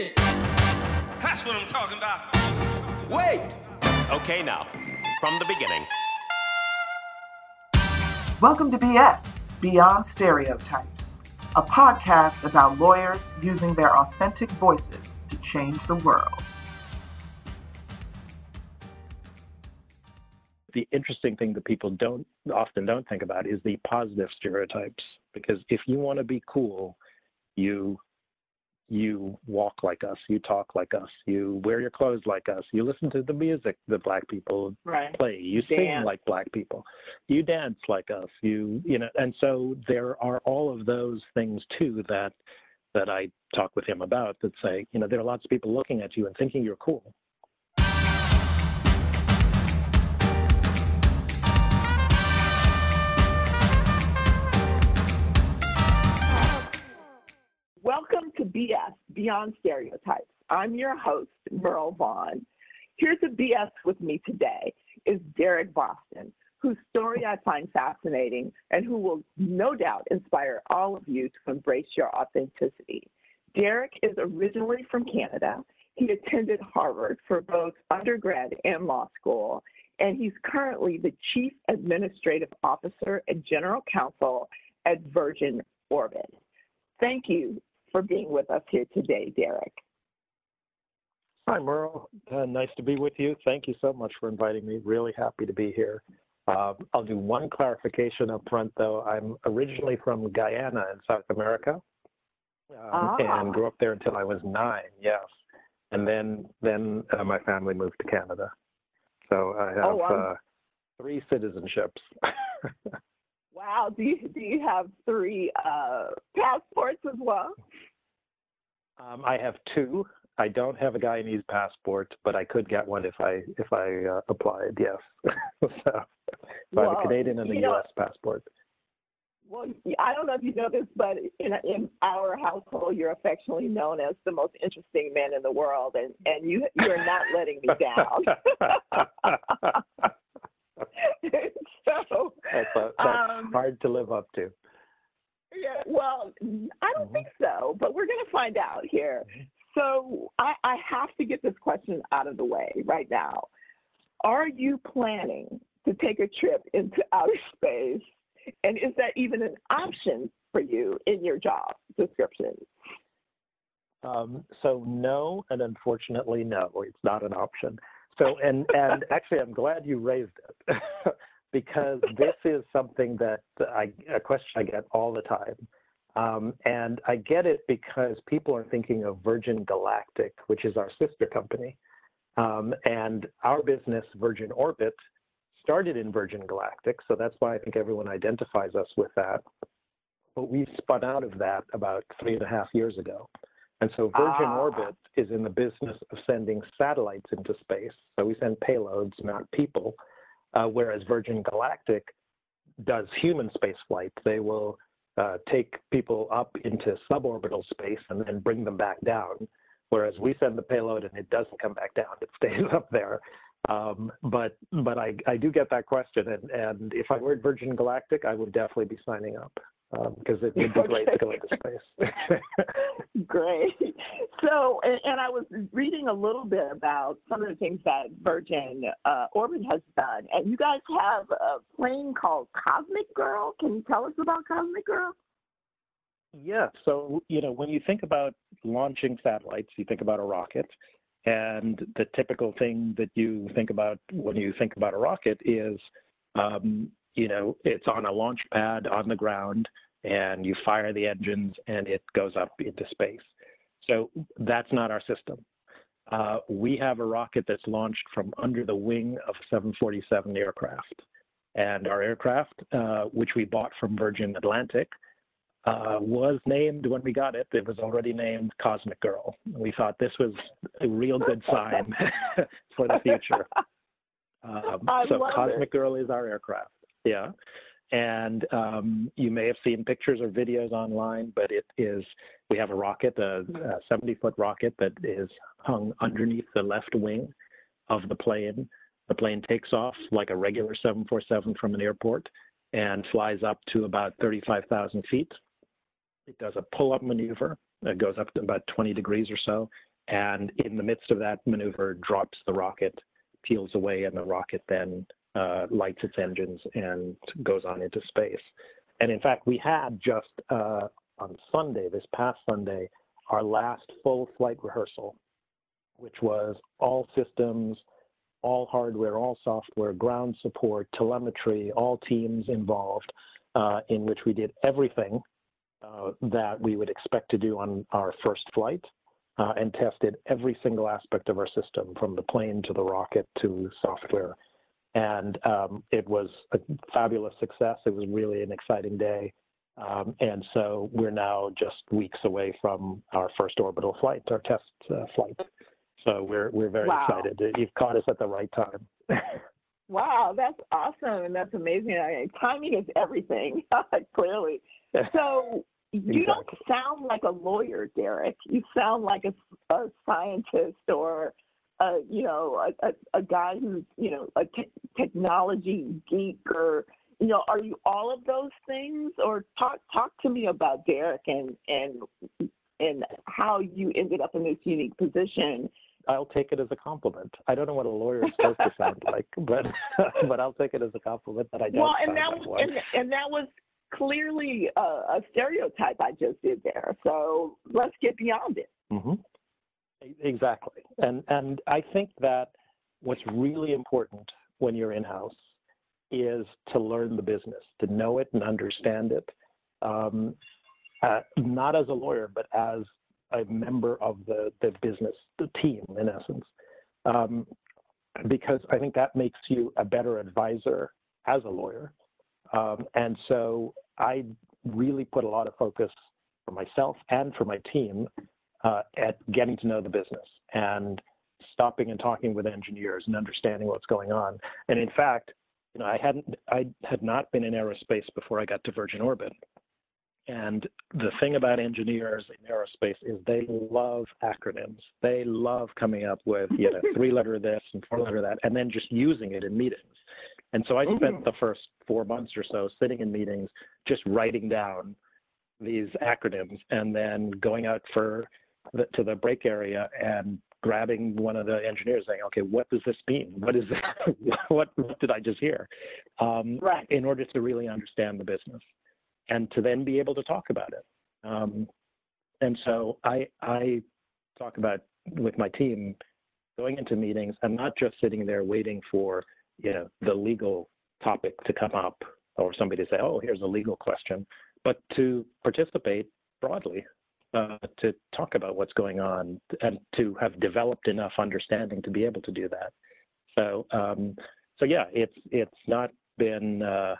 shit. That's what I'm talking about. Wait. Okay, now, from the beginning. Welcome to BS, Beyond Stereotypes, a podcast about lawyers using their authentic voices to change the world. the interesting thing that people don't often don't think about is the positive stereotypes because if you want to be cool you you walk like us you talk like us you wear your clothes like us you listen to the music that black people right. play you dance. sing like black people you dance like us you you know and so there are all of those things too that that i talk with him about that say you know there are lots of people looking at you and thinking you're cool Welcome to BS Beyond Stereotypes. I'm your host, Merle Vaughn. Here to BS with me today is Derek Boston, whose story I find fascinating and who will no doubt inspire all of you to embrace your authenticity. Derek is originally from Canada. He attended Harvard for both undergrad and law school, and he's currently the Chief Administrative Officer and General Counsel at Virgin Orbit. Thank you for being with us here today, Derek. Hi, Merle. Uh, nice to be with you. Thank you so much for inviting me. Really happy to be here. Uh, I'll do one clarification up front, though. I'm originally from Guyana in South America, um, ah. and grew up there until I was nine. Yes, and then then uh, my family moved to Canada. So I have three citizenships. Wow. Do you do you have three uh, passports as well? Um, I have two. I don't have a Guyanese passport, but I could get one if I if I uh, applied. Yes. so, so well, I have a Canadian and a U.S. Passport. Well, I don't know if you know this, but in, in our household, you're affectionately known as the most interesting man in the world, and and you you're not letting me down. so that's, a, that's um, hard to live up to. Yeah, well, I don't mm-hmm. think so, but we're going to find out here. Mm-hmm. So I, I have to get this question out of the way right now. Are you planning to take a trip into outer space? And is that even an option for you in your job description? Um, so no, and unfortunately no, it's not an option. So and and actually, I'm glad you raised it because this is something that I a question I get all the time. Um, and I get it because people are thinking of Virgin Galactic, which is our sister company. Um, and our business, Virgin Orbit, started in Virgin Galactic. So that's why I think everyone identifies us with that. But we spun out of that about three and a half years ago. And so Virgin ah. Orbit is in the business of sending satellites into space. So we send payloads, not people, whereas Virgin Galactic does human space flight. They will uh, take people up into suborbital space and then bring them back down, whereas we send the payload and it doesn't come back down. It stays up there. Um, but but I, I do get that question, and, and if I were at Virgin Galactic, I would definitely be signing up because um, it would be great to go into space. great. So, and, and, I was reading a little bit about some of the things that Virgin uh, Orbit has done, and you guys have a plane called Cosmic Girl. Can you tell us about Cosmic Girl? Yeah. So, you know, when you think about launching satellites, you think about a rocket. And the typical thing that you think about when you think about a rocket is um, you know, it's on a launch pad on the ground and you fire the engines and it goes up into space. So that's not our system. Uh, we have a rocket that's launched from under the wing of a 747 aircraft. And our aircraft, uh, which we bought from Virgin Atlantic, uh, was named when we got it. It was already named Cosmic Girl. We thought this was a real good sign for the future. Um, so Cosmic it. Girl is our aircraft. Yeah. And um, you may have seen pictures or videos online, but it is, we have a rocket, a 70 foot rocket that is hung underneath the left wing of the plane. The plane takes off like a regular 747 from an airport and flies up to about 35,000 feet. It does a pull up maneuver. It goes up to about 20 degrees or so and in the midst of that maneuver, drops the rocket, peels away, and the rocket then uh, lights its engines and goes on into space. And in fact, we had just uh, on Sunday, this past Sunday, our last full flight rehearsal, which was all systems, all hardware, all software, ground support, telemetry, all teams involved, uh, in which we did everything uh, that we would expect to do on our first flight uh, and tested every single aspect of our system from the plane to the rocket to software. And um, it was a fabulous success. It was really an exciting day. Um, and so we're now just weeks away from our first orbital flight, our test uh, flight. So we're we're very wow. excited. You've caught us at the right time. wow, that's awesome and that's amazing. I mean, timing is everything, clearly. So you exactly. don't sound like a lawyer, Derek. You sound like a, a scientist or you know a, a, a guy who's you know a te- technology geek or you know are you all of those things or talk talk to me about Derek and and and how you ended up in this unique position I'll take it as a compliment. I don't know what a lawyer is supposed to sound like, but but I'll take it as a compliment that I don't. Well, and that like was and, and, that was clearly a, a, stereotype I just did there. So let's get beyond it. Mm-hmm. Exactly, and and I think that what's really important when you're in house is to learn the business, to know it and understand it. Um, uh, not as a lawyer, but as a member of the, the business, the team, in essence, um, because I think that makes you a better advisor as a lawyer. Um, and so I really put a lot of focus for myself and for my team Uh, at getting to know the business and stopping and talking with engineers and understanding what's going on. And in fact, you know, I hadn't, I had not been in aerospace before I got to Virgin Orbit. And the thing about engineers in aerospace is they love acronyms. They love coming up with you know three letter this and four letter that, and then just using it in meetings. And so I spent the first four months or so sitting in meetings, just writing down these acronyms, and then going out for the, to the break area and grabbing one of the engineers, saying, "Okay, what does this mean? What is this? what, what did I just hear?" Um, right. In order to really understand the business and to then be able to talk about it. Um, and so I, I talk about with my team going into meetings. I'm not just sitting there waiting for you know the legal topic to come up or somebody to say, oh, here's a legal question, but to participate broadly, uh, to talk about what's going on, and to have developed enough understanding to be able to do that. So, um, so yeah, it's it's not been uh,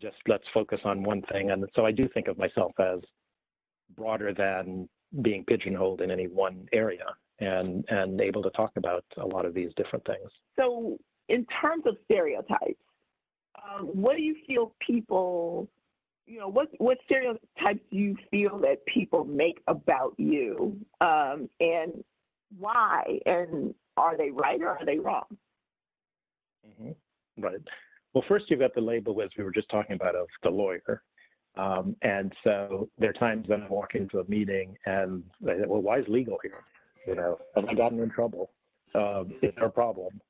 just let's focus on one thing. And so I do think of myself as broader than being pigeonholed in any one area and and able to talk about a lot of these different things. So in terms of stereotypes, um, what do you feel people, you know, what what stereotypes do you feel that people make about you, um, and why, and are they right or are they wrong? Mm-hmm. Right. Well, first you've got the label, as we were just talking about, of the lawyer. Um, and so there are times when I walk into a meeting and they say, well, why is legal here? You know, have I gotten in trouble? Um, is there a problem?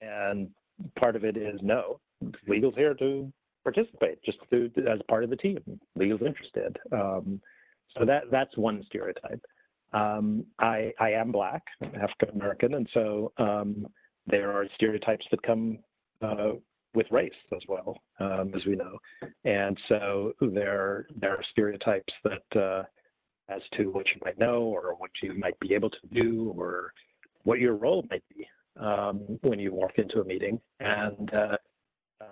And part of it is no, legal's here to participate, just to, as part of the team. Legal's interested. Um, so that that's one stereotype. Um, I, I am black, African American, and so um, there are stereotypes that come uh, with race as well, um, as we know. And so there, there are stereotypes that uh, as to what you might know or what you might be able to do or what your role might be um, when you walk into a meeting. And uh,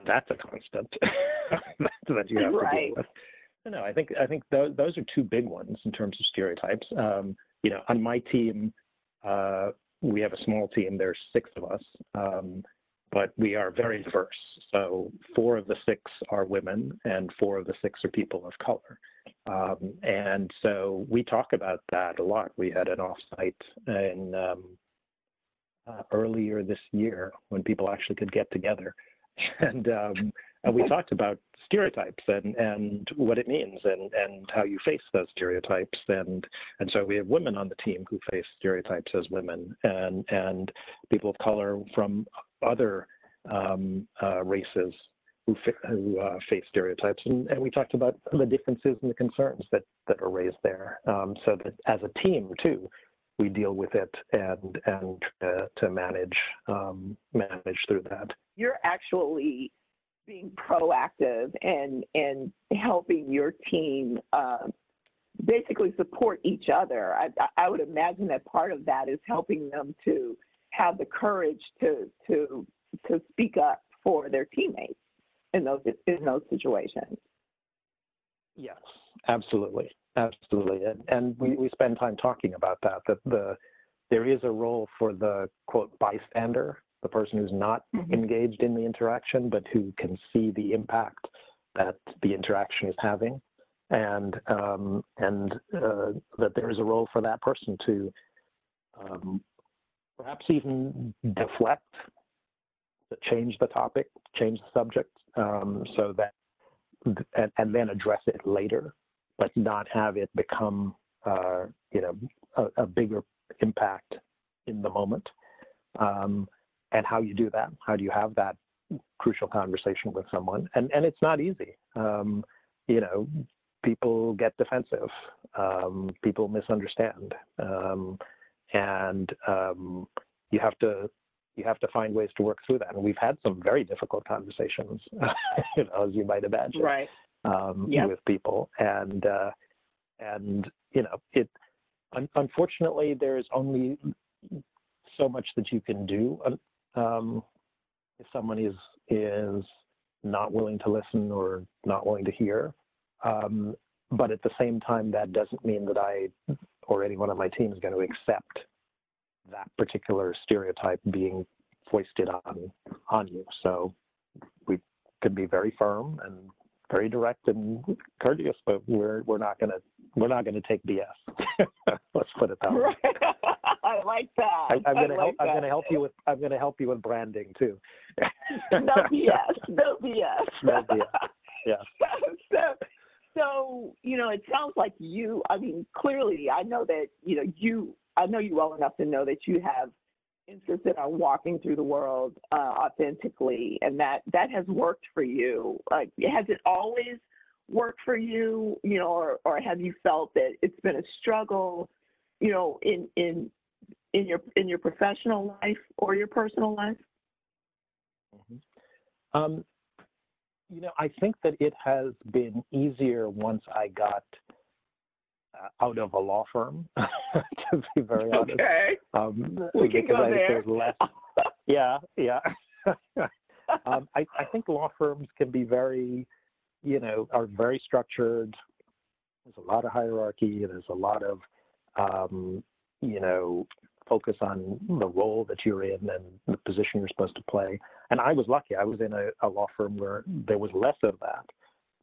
that's a constant that you have right. to deal with. No, I think I think those, those are two big ones in terms of stereotypes. Um, you know, on my team, uh, we have a small team. There's six of us, um, but we are very diverse. So four of the six are women, and four of the six are people of color. Um, and so we talk about that a lot. We had an offsite in um, uh, earlier this year when people actually could get together and um, and we talked about stereotypes and, and what it means and, and how you face those stereotypes. And, and so we have women on the team who face stereotypes as women and, and people of color from other um, uh, races who, who uh, face stereotypes. And, and we talked about the differences and the concerns that, that are raised there. Um, so that as a team, too, we deal with it and and uh, to manage um, manage through that. You're actually being proactive and and helping your team uh, basically support each other. I, I would imagine that part of that is helping them to have the courage to to to speak up for their teammates in those in those situations. Yes, absolutely, absolutely, and, and we, we spend time talking about that. That the there is a role for the quote bystander the person who's not mm-hmm. engaged in the interaction, but who can see the impact that the interaction is having, and um, and uh, that there is a role for that person to um, perhaps even deflect, change the topic, change the subject, um, so that and, and, then address it later, but not have it become uh, you know a, a, bigger impact in the moment. Um, and how you do that. How do you have that crucial conversation with someone? And and it's not easy. Um, you know, people get defensive. Um, people misunderstand, um, and um, you have to you have to find ways to work through that. And we've had some very difficult conversations, you know, as you might imagine, right? Um. With people, and uh, and you know, it. Un- unfortunately, there's only so much that you can do um, if someone is is not willing to listen or not willing to hear. Um, but at the same time, that doesn't mean that I or anyone on my team is going to accept that particular stereotype being foisted on on you. So we can be very firm and very direct and courteous, but we're we're not gonna we're not gonna take BS. Let's put it that way. I like that. I, am gonna like help. That. I'm gonna help you with. I'm gonna help you with branding too. no BS. No BS. no BS. Yeah. so, so you know, it sounds like you. I mean, clearly, I know that you know you. I know you well enough to know that you have interested in walking through the world uh, authentically, and that that has worked for you. Like, has it always worked for you? You know, or or have you felt that it's been a struggle? You know, in in in your in your professional life or your personal life? Mm-hmm. Um, you know, I think that it has been easier once I got out of a law firm, to be very honest. Okay. Um, we can go there. Less, yeah, yeah. um, I, I think law firms can be very, you know, are very structured. There's a lot of hierarchy. There's a lot of, um, you know, focus on the role that you're in and the position you're supposed to play. And I was lucky. I was in a, a law firm where there was less of that.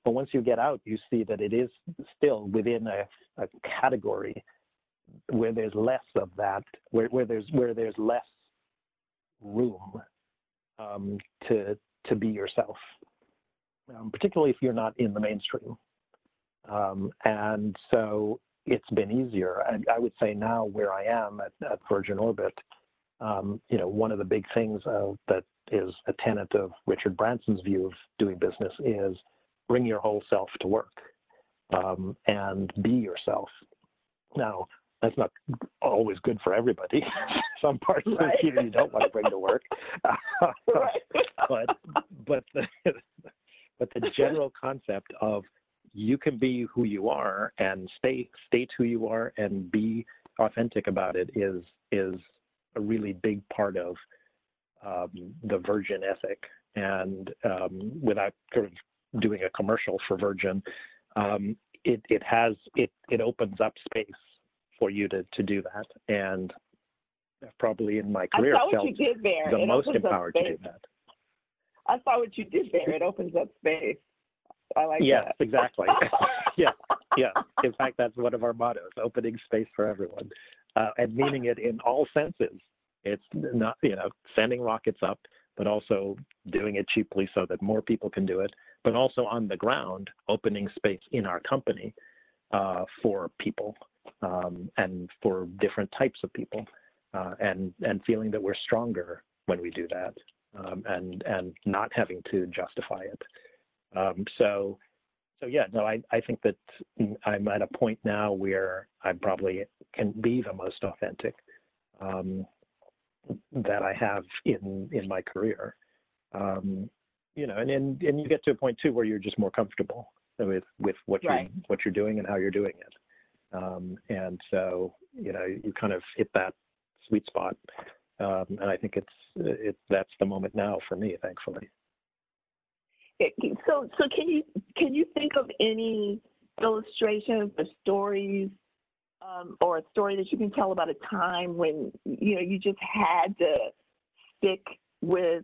But once you get out, you see that it is still within a, a category where there's less of that, where, where there's where there's less room um, to to be yourself, um, particularly if you're not in the mainstream. Um, and so it's been easier. And I would say now where I am at, at Virgin Orbit, um, you know, one of the big things uh, that is a tenet of Richard Branson's view of doing business is bring your whole self to work um, and be yourself. Now, that's not always good for everybody. Some parts right. of you you don't want to bring to work, but but the, but the general concept of you can be who you are and stay state who you are and be authentic about it is is a really big part of um, the Virgin ethic. And um, without sort of doing a commercial for Virgin, um, it it has it it opens up space for you to to do that. And probably in my career I felt the it most empowered to do that. I saw what you did there. It opens up space. I like yes, that. exactly. yeah, yeah. In fact, that's one of our mottos: opening space for everyone, uh, and meaning it in all senses. It's not, you know, sending rockets up, but also doing it cheaply so that more people can do it, but also on the ground, opening space in our company uh, for people um, and for different types of people, uh, and and feeling that we're stronger when we do that, um, and and not having to justify it. Um, so so yeah, no, I, I think that I'm at a point now where I probably can be the most authentic um, that I have in in my career. Um, you know, and, and and you get to a point too where you're just more comfortable with with what right. you what you're doing and how you're doing it. Um, and so you know, you kind of hit that sweet spot. Um, and I think it's it that's the moment now for me, thankfully so so can you can you think of any illustrations or stories um, or a story that you can tell about a time when you know you just had to stick with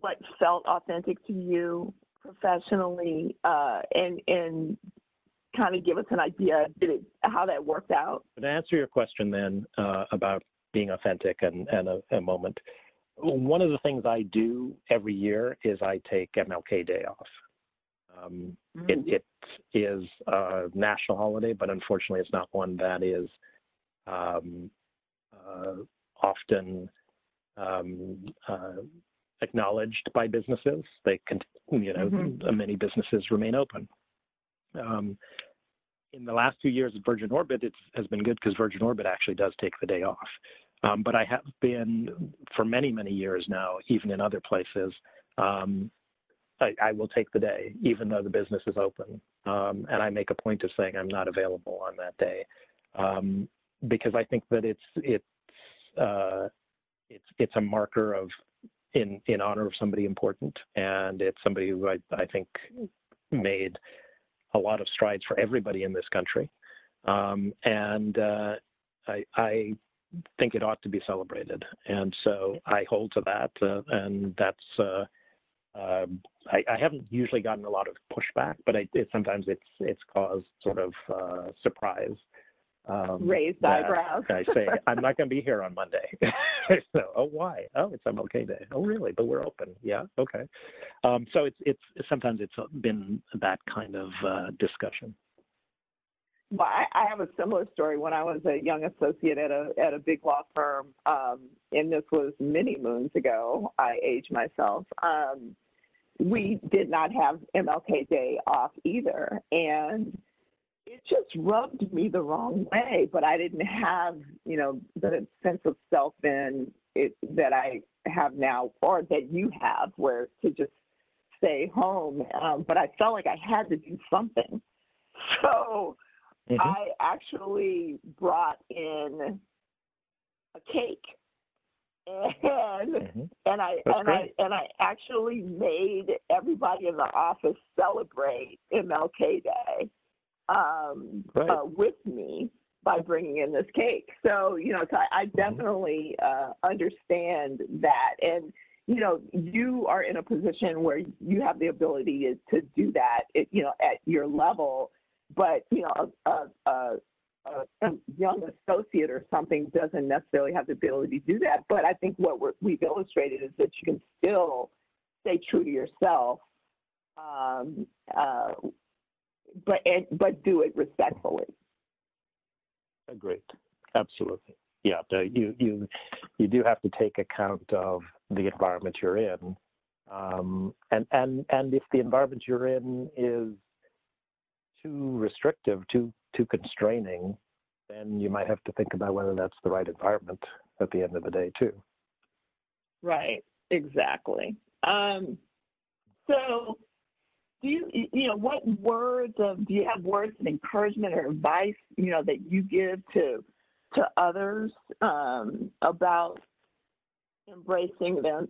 what felt authentic to you professionally uh, and and kind of give us an idea did it, how that worked out to answer your question then uh, about being authentic and, and a, a moment one of the things I do every year is I take MLK Day off. Um, mm-hmm. it, it is a national holiday, but unfortunately, it's not one that is um, uh, often um, uh, acknowledged by businesses. They can, you know, mm-hmm. many businesses remain open. Um, in the last two years at Virgin Orbit, it has been good because Virgin Orbit actually does take the day off. Um, but I have been for many, many years now, even in other places. Um, I, I, will take the day, even though the business is open, um, and I make a point of saying I'm not available on that day, um, because I think that it's it's uh, it's it's a marker of in in honor of somebody important, and it's somebody who I, I think made a lot of strides for everybody in this country, um, and uh, I, I think it ought to be celebrated. And so I hold to that, uh, and that's. Uh, uh, I, I, haven't usually gotten a lot of pushback, but I, it, sometimes it's it's caused sort of uh, surprise. Um, Raised eyebrows. I say I'm not going to be here on Monday. so, oh, why? Oh, it's MLK Day. Oh, really? But we're open. Yeah, okay. Um, so it's it's sometimes it's been that kind of uh, discussion. Well, I, I, have a similar story. When I was a young associate at a at a big law firm, um, and this was many moons ago. I age myself. Um, we did not have MLK Day off either, and it just rubbed me the wrong way. But I didn't have, you know, the sense of self in it that I have now, or that you have, where to just stay home. Um, but I felt like I had to do something. So mm-hmm. I actually brought in a cake. And mm-hmm. and I That's and great. I and I actually made everybody in the office celebrate MLK Day with me by bringing in this cake. So you know, so I, I mm-hmm. definitely uh, understand that, and you know, you are in a position where you have the ability to, to do that, at, you know, at your level but you know, a, a, a, a, young associate or something doesn't necessarily have the ability to do that. But I think what we have illustrated is that you can still stay true to yourself, um, uh, but and, but do it respectfully. Agreed. Absolutely. Yeah. You you you do have to take account of the environment you're in. Um, and and and if the environment you're in is too restrictive, too too constraining, then you might have to think about whether that's the right environment at the end of the day too. Right. Exactly. Um, so, do you you know what words of do you have words of encouragement or advice you know that you give to to others um, about embracing their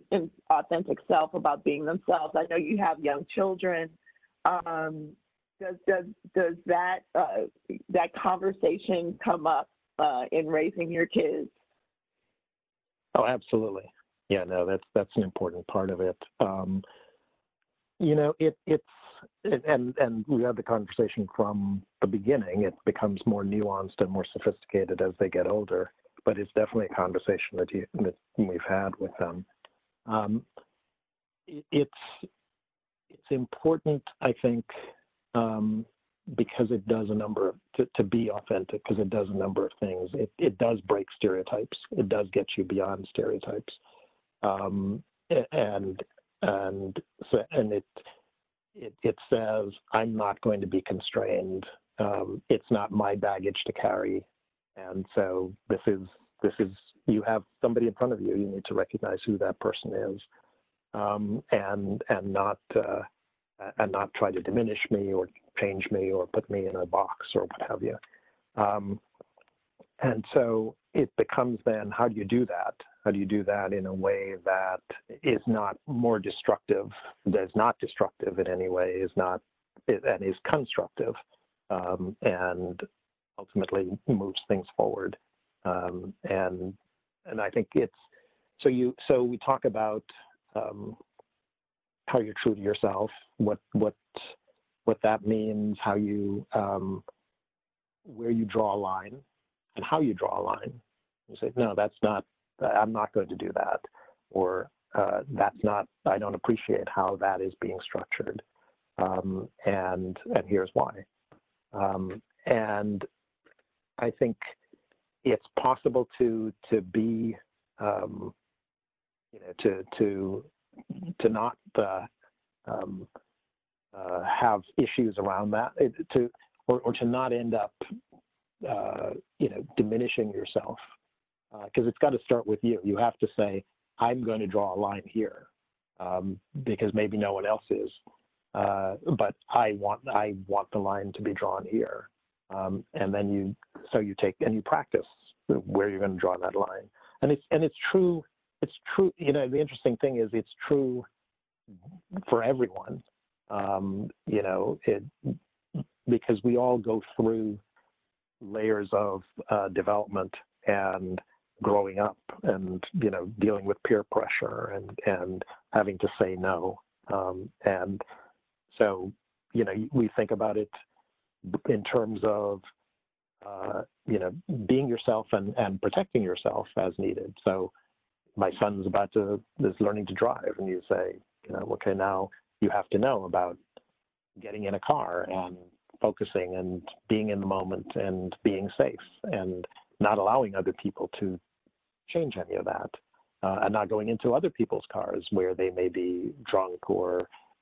authentic self, about being themselves? I know you have young children. Um, does does does that uh, that conversation come up uh, in raising your kids? Oh, absolutely. Yeah, no, that's that's an important part of it. Um, you know, it it's it, and and we had the conversation from the beginning. It becomes more nuanced and more sophisticated as they get older, but it's definitely a conversation that you that we've had with them. Um, it, it's it's important, I think, um, because it does a number of to, to be authentic because it does a number of things. It it does break stereotypes. It does get you beyond stereotypes, um, and and so and it it says I'm not going to be constrained. Um, it's not my baggage to carry, and so this is this is you have somebody in front of you. You need to recognize who that person is, um, and and not uh, and not try to diminish me or change me or put me in a box or what have you. Um, and so it becomes then how do you do that? How do you do that in a way that is not more destructive, that is not destructive in any way, is not and is constructive, um, and ultimately moves things forward. Um, and and I think it's so you so we talk about um, how you're true to yourself, what what what that means, how you um, where you draw a line, and how you draw a line. You say, no, that's not. I'm not going to do that, or uh, that's not. I don't appreciate how that is being structured, um, and and here's why. Um, and I think it's possible to to be um, you know to to to not uh, um, uh, have issues around that to or, or to not end up uh, you know diminishing yourself because uh, it's got to start with you. You have to say i'm going to draw a line here um, because maybe no one else is. Uh, but i want i want the line to be drawn here. Um, and then you so you take and you practice where you're going to draw that line. And it's and it's true it's true you know the interesting thing is it's true for everyone. Um, you know it because we all go through layers of uh, development and growing up and you know dealing with peer pressure and and having to say no um, and so you know we think about it in terms of uh, you know being yourself and, and protecting yourself as needed. So my son's about to is learning to drive, and you say, you know, okay, now you have to know about getting in a car and focusing and being in the moment and being safe and not allowing other people to change any of that uh, and not going into other people's cars where they may be drunk or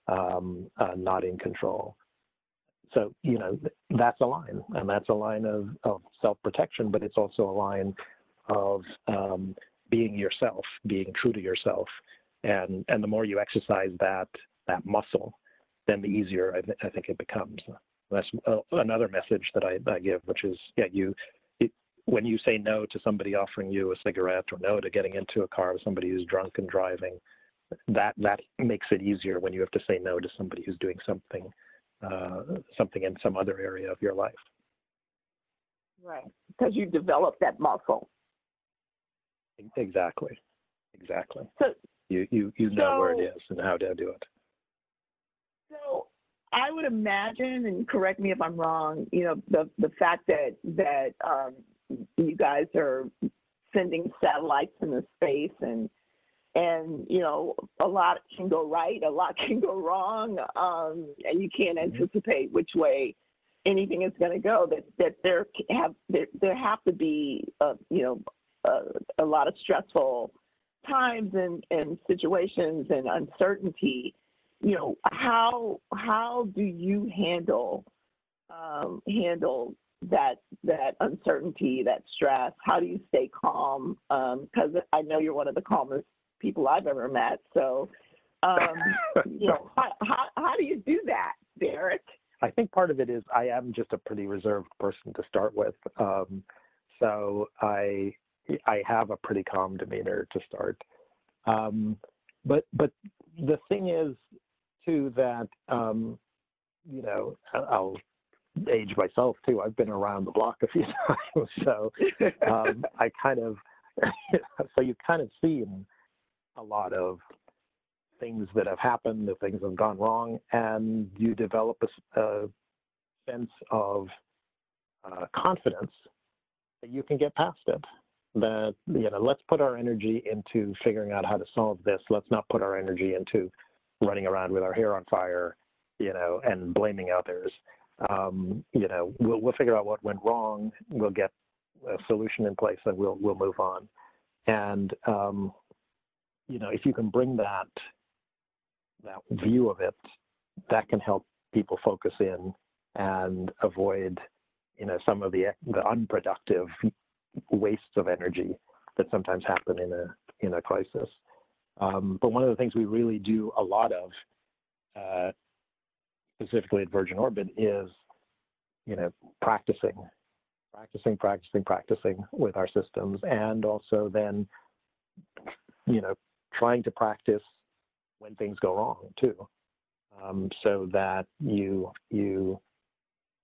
um, uh, not in control. So you know that's a line and that's a line of, of self-protection but it's also a line of um, being yourself being true to yourself. And and the more you exercise that that muscle then the easier i, th- I think it becomes. That's uh, another message that I, I, give which is yeah you when you say no to somebody offering you a cigarette or no to getting into a car with somebody who's drunk and driving that that makes it easier when you have to say no to somebody who's doing something uh, something in some other area of your life. Right, because you develop that muscle. Exactly, exactly. So you you you know so, where it is and how to do it. So I would imagine, and correct me if I'm wrong. You know, the the fact that that um, you guys are sending satellites into space and and you know a lot can go right a lot can go wrong um, and you can't mm-hmm. anticipate which way anything is going to go that that there have there, there have to be uh, you know a, a lot of stressful times and, and situations and uncertainty you know how how do you handle um, handle that that uncertainty that stress how do you stay calm because um, i know you're one of the calmest people I've ever met. So, um, you know, how, how, how do you do that, Derek? I think part of it is I am just a pretty reserved person to start with. Um, so I I have a pretty calm demeanor to start. Um, but but the thing is too that um, you know I'll age myself too. I've been around the block a few times, so um, I kind of so you kind of see a lot of things that have happened, the things have gone wrong, and you develop a, a sense of uh, confidence that you can get past it. that you know let's put our energy into figuring out how to solve this let's not put our energy into running around with our hair on fire you know and blaming others um, you know we'll, we'll figure out what went wrong we'll get a solution in place and we'll we'll move on and um, you know if you can bring that that view of it that can help people focus in and avoid you know some of the the unproductive wastes of energy that sometimes happen in a in a crisis. Um, but one of the things we really do a lot of, uh, specifically at Virgin Orbit, is you know practicing, practicing, practicing, practicing with our systems, and also then you know trying to practice when things go wrong too, um, so that you you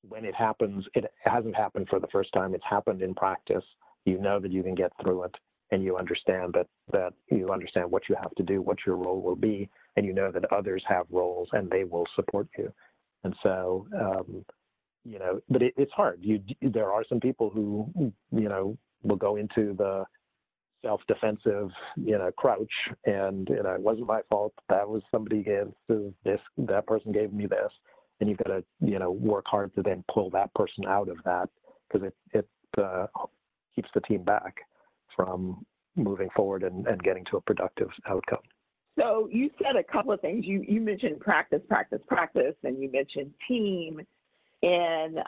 when it happens, it hasn't happened for the first time. It's happened in practice. You know that you can get through it, and you understand that that you understand what you have to do, what your role will be, and you know that others have roles and they will support you. And so, um, you know, but it, it's hard. You there are some people who you know will go into the self-defensive, you know, crouch, and you know, it wasn't my fault. That was somebody gave this. That person gave me this and you've got to you know work hard to then pull that person out of that because it it uh, keeps the team back from moving forward and, and getting to a productive outcome. So you said a couple of things. You you mentioned practice, practice, practice, and you mentioned team. And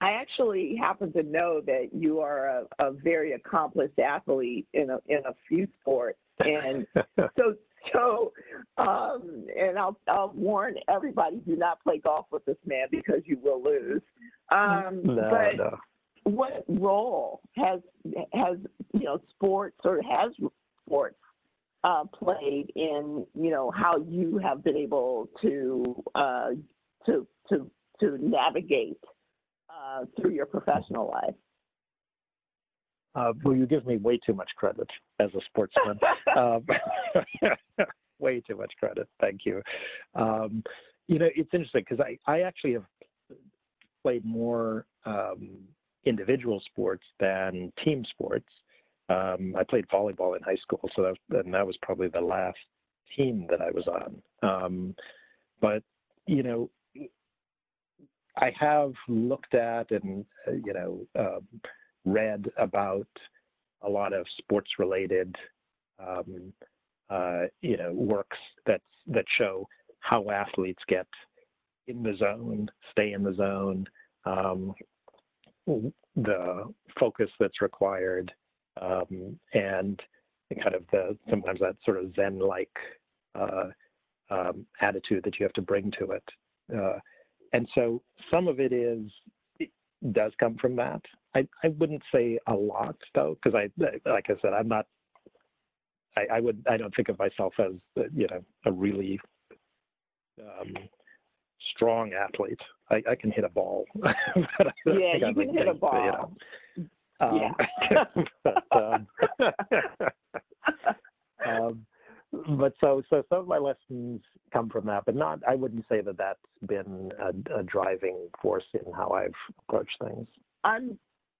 I actually happen to know that you are a, a very accomplished athlete in a in a few sports. And so so, um, and I'll, I'll warn everybody: do not play golf with this man because you will lose. Um, no, but no. what role has has you know sports or has sports uh, played in you know how you have been able to uh, to to to navigate uh, through your professional life? Uh, well, you give me way too much credit as a sportsman. um, way too much credit. Thank you. Um, you know, it's interesting because I, I actually have played more um, individual sports than team sports. Um, I played volleyball in high school, so that, and that was probably the last team that I was on. Um, but you know, I have looked at and you know um, read about a lot of sports related um, uh, you know works that that show how athletes get in the zone, stay in the zone, um, the focus that's required, um, and kind of the sometimes that sort of zen-like uh, um, attitude that you have to bring to it. Uh, and so some of it is it does come from that. I, I wouldn't say a lot though, because I like I said I'm not. I, I would I don't think of myself as you know a really um, strong athlete. I, I can hit a ball. yeah, you can hit a ball. You know. Um, yeah. but, um, um, but so so some of my lessons come from that, but not. I wouldn't say that that's been a, a driving force in how I've approached things. I'm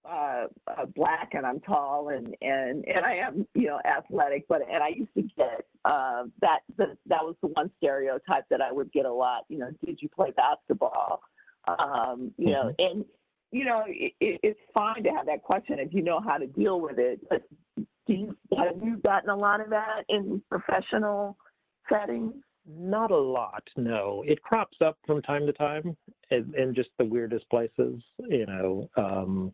uh, uh, black and I'm tall and and and I am you know athletic, but and I used to get uh, that that that was the one stereotype that I would get a lot. You know, did you play basketball? Um, you know, Mm-hmm. and you know it, it, it's fine to have that question if you know how to deal with it. But do you have you gotten a lot of that in professional settings? Not a lot, no. It crops up from time to time in, just the weirdest places. You know, um,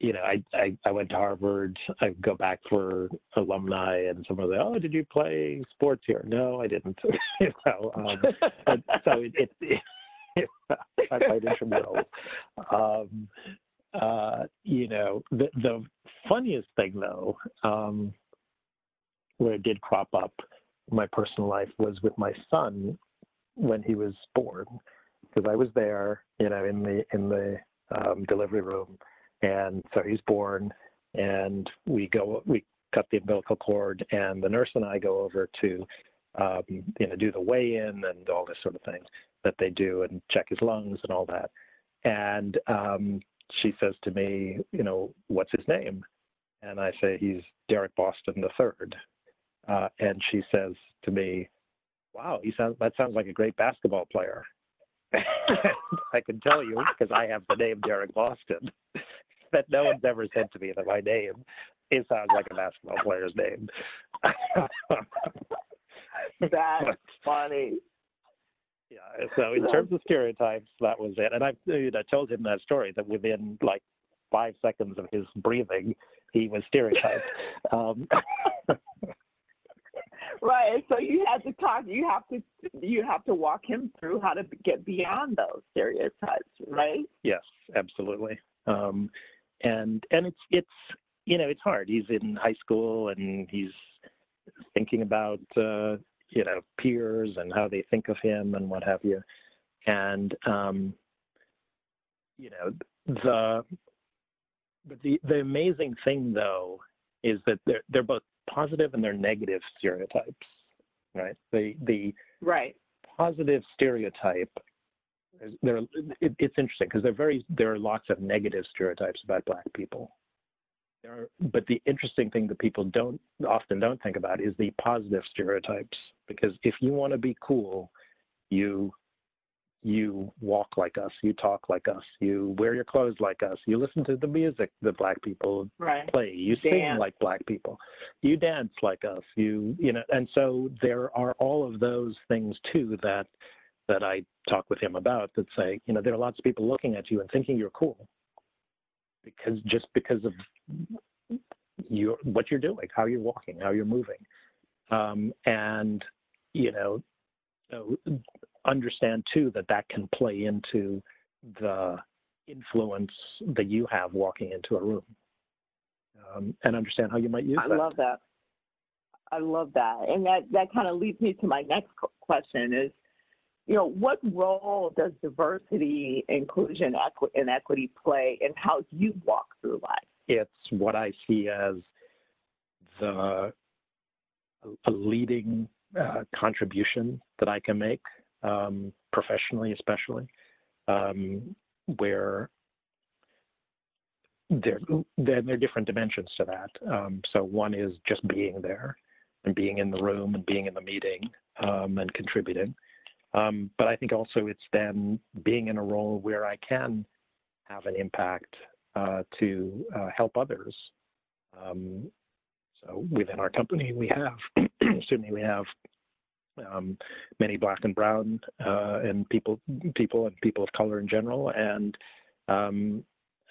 you know, I, I I went to Harvard. I go back for alumni, and some of the oh, did you play sports here? No, I didn't. you know, um, so it, it, it I played intramurals. Um, uh, you know, the the funniest thing though, um, where it did crop up in my personal life was with my son when he was born, because I was there, you know, in the in the um, delivery room, and so he's born, and we go we cut the umbilical cord, and the nurse and I go over to, um, you know, do the weigh-in and all this sort of thing that they do, and check his lungs and all that, and um, she says to me, you know, what's his name? And I say, he's Derek Boston the third. Uh, and she says to me, wow, he sounds, that sounds like a great basketball player. I can tell you, because I have the name Derek Boston, that no one's ever said to me that my name it sounds like a basketball player's name. That's funny. Yeah. So in terms of stereotypes, that was it. And I, you know, told him that story that within like five seconds of his breathing, he was stereotyped. um, right. So you had to talk. You have to. You have to walk him through how to get beyond those stereotypes, right? Yes, absolutely. Um, and and it's it's you know it's hard. He's in high school and he's thinking about uh, you know peers and how they think of him and what have you. And um, you know the but the the amazing thing though is that they're they're both positive and they're negative stereotypes right? The the right. positive stereotype there it, it's interesting because there very there are lots of negative stereotypes about black people are, but the interesting thing that people don't often don't think about is the positive stereotypes. Because if you want to be cool, you you walk like us, you talk like us, you wear your clothes like us, you listen to the music that black people right. play, you dance. sing like black people, you dance like us, you you know, and so there are all of those things too that that I talk with him about that say, you know, there are lots of people looking at you and thinking you're cool because just because of your what you're doing, how you're walking, how you're moving, um, and you know, so understand too that that can play into the influence that you have walking into a room, um, and understand how you might use I that. I love that. I love that, and that that kind of leads me to my next question: is you know, what role does diversity, inclusion, equi- and equity play in how you walk through life? It's what I see as the a leading uh, contribution that I can make um, professionally, especially um, where there, there, there, are different dimensions to that. Um, so one is just being there and being in the room and being in the meeting um, and contributing. Um, but I think also it's then being in a role where I can have an impact uh, to uh, help others. Um, so within our company, we have, certainly we have um, many black and brown uh, and people, people and people of color in general, and um,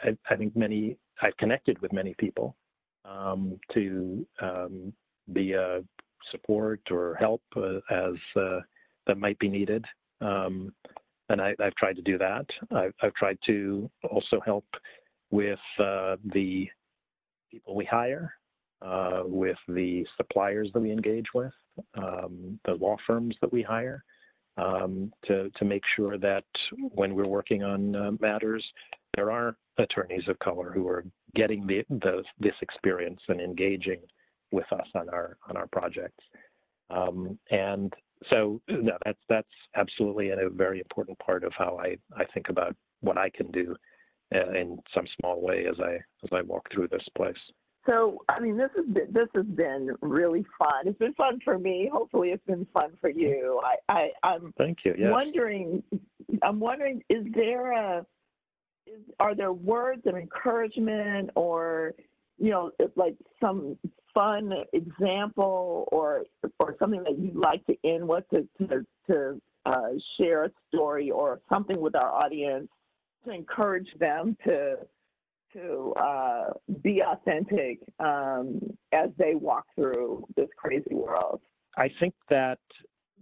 I, I, think many. I've connected with many people um, to um, be a support or help uh, as uh, that might be needed. Um, and I, have tried to do that. I've, I've, tried to also help with uh, the people we hire, uh, with the suppliers that we engage with, um, the law firms that we hire, um, to, to make sure that when we're working on uh, matters, there are attorneys of color who are getting the, the, this experience and engaging with us on our on our projects. Um, and so no, that's that's absolutely a very important part of how I, I think about what I can do uh, in some small way as I as I walk through this place. So I mean, this has been this has been really fun. It's been fun for me. Hopefully, it's been fun for you. I, I am thank you. Yes. Wondering, I'm wondering, is there a is, are there words of encouragement or you know like some fun example or or something that you'd like to end with to to, to uh, share a story or something with our audience to encourage them to to uh, be authentic um, as they walk through this crazy world? I think that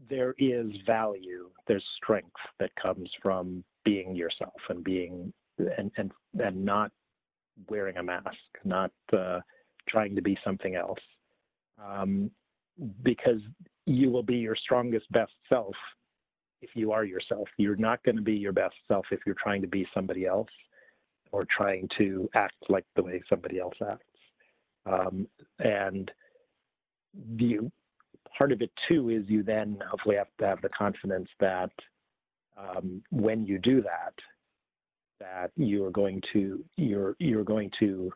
there is value, there's strength that comes from being yourself and being and and, and not wearing a mask, not uh, trying to be something else. Um, because you will be your strongest, best self if you are yourself. You're not going to be your best self if you're trying to be somebody else or trying to act like the way somebody else acts. Um, and the part of it too is you then hopefully have to have the confidence that um, when you do that, that you are going to you're you're going to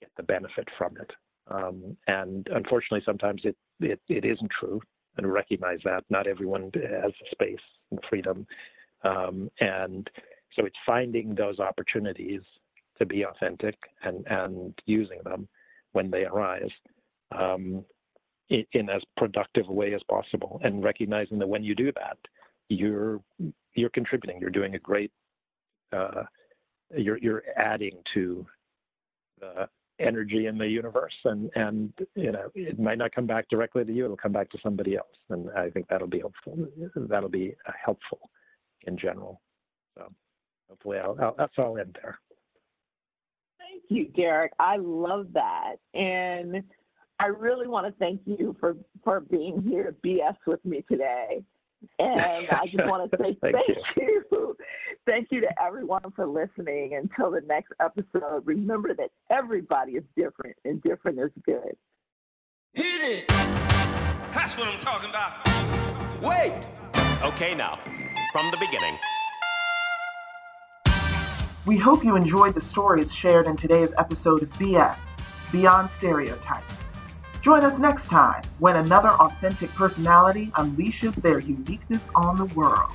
get the benefit from it. Um, and unfortunately, sometimes it, it, it isn't true, and recognize that not everyone has the space and freedom. Um, and so it's finding those opportunities to be authentic and, and using them when they arise um, in, in, as productive a way as possible and recognizing that when you do that, you're you're contributing, you're doing a great, uh, you're you're adding to the energy in the universe and and you know it might not come back directly to you it'll come back to somebody else and i think that'll be helpful that'll be uh, helpful in general. So hopefully i'll, I'll that's all in there. Thank you derek. I love that. And i really want to thank you for for being here to bs with me today and I just want to say thank, thank you. you. Thank you to everyone for listening. Until the next episode, remember that everybody is different and different is good. Hit it! That's what I'm talking about. Wait! Okay, now, from the beginning. We hope you enjoyed the stories shared in today's episode of BS Beyond Stereotypes. Join us next time when another authentic personality unleashes their uniqueness on the world.